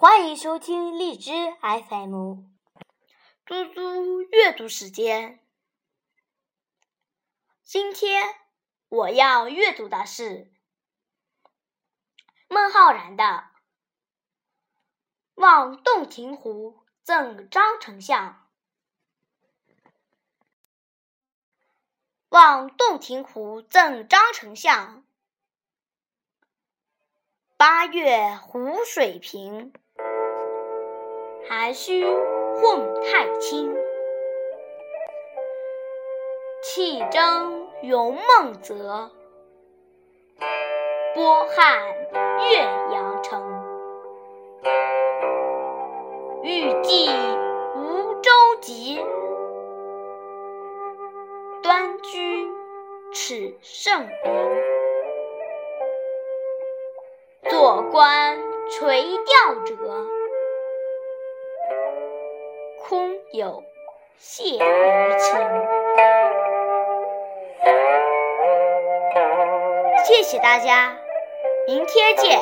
欢迎收听荔枝 FM，猪猪阅读时间。今天我要阅读的是孟浩然的《望洞庭湖赠张丞相》。望洞庭湖赠张丞相。八月湖水平，还须混太清。气蒸云梦泽，波撼岳阳城。欲济无舟楫，端居耻圣明。坐观垂钓者，空有谢于情。谢谢大家，明天见。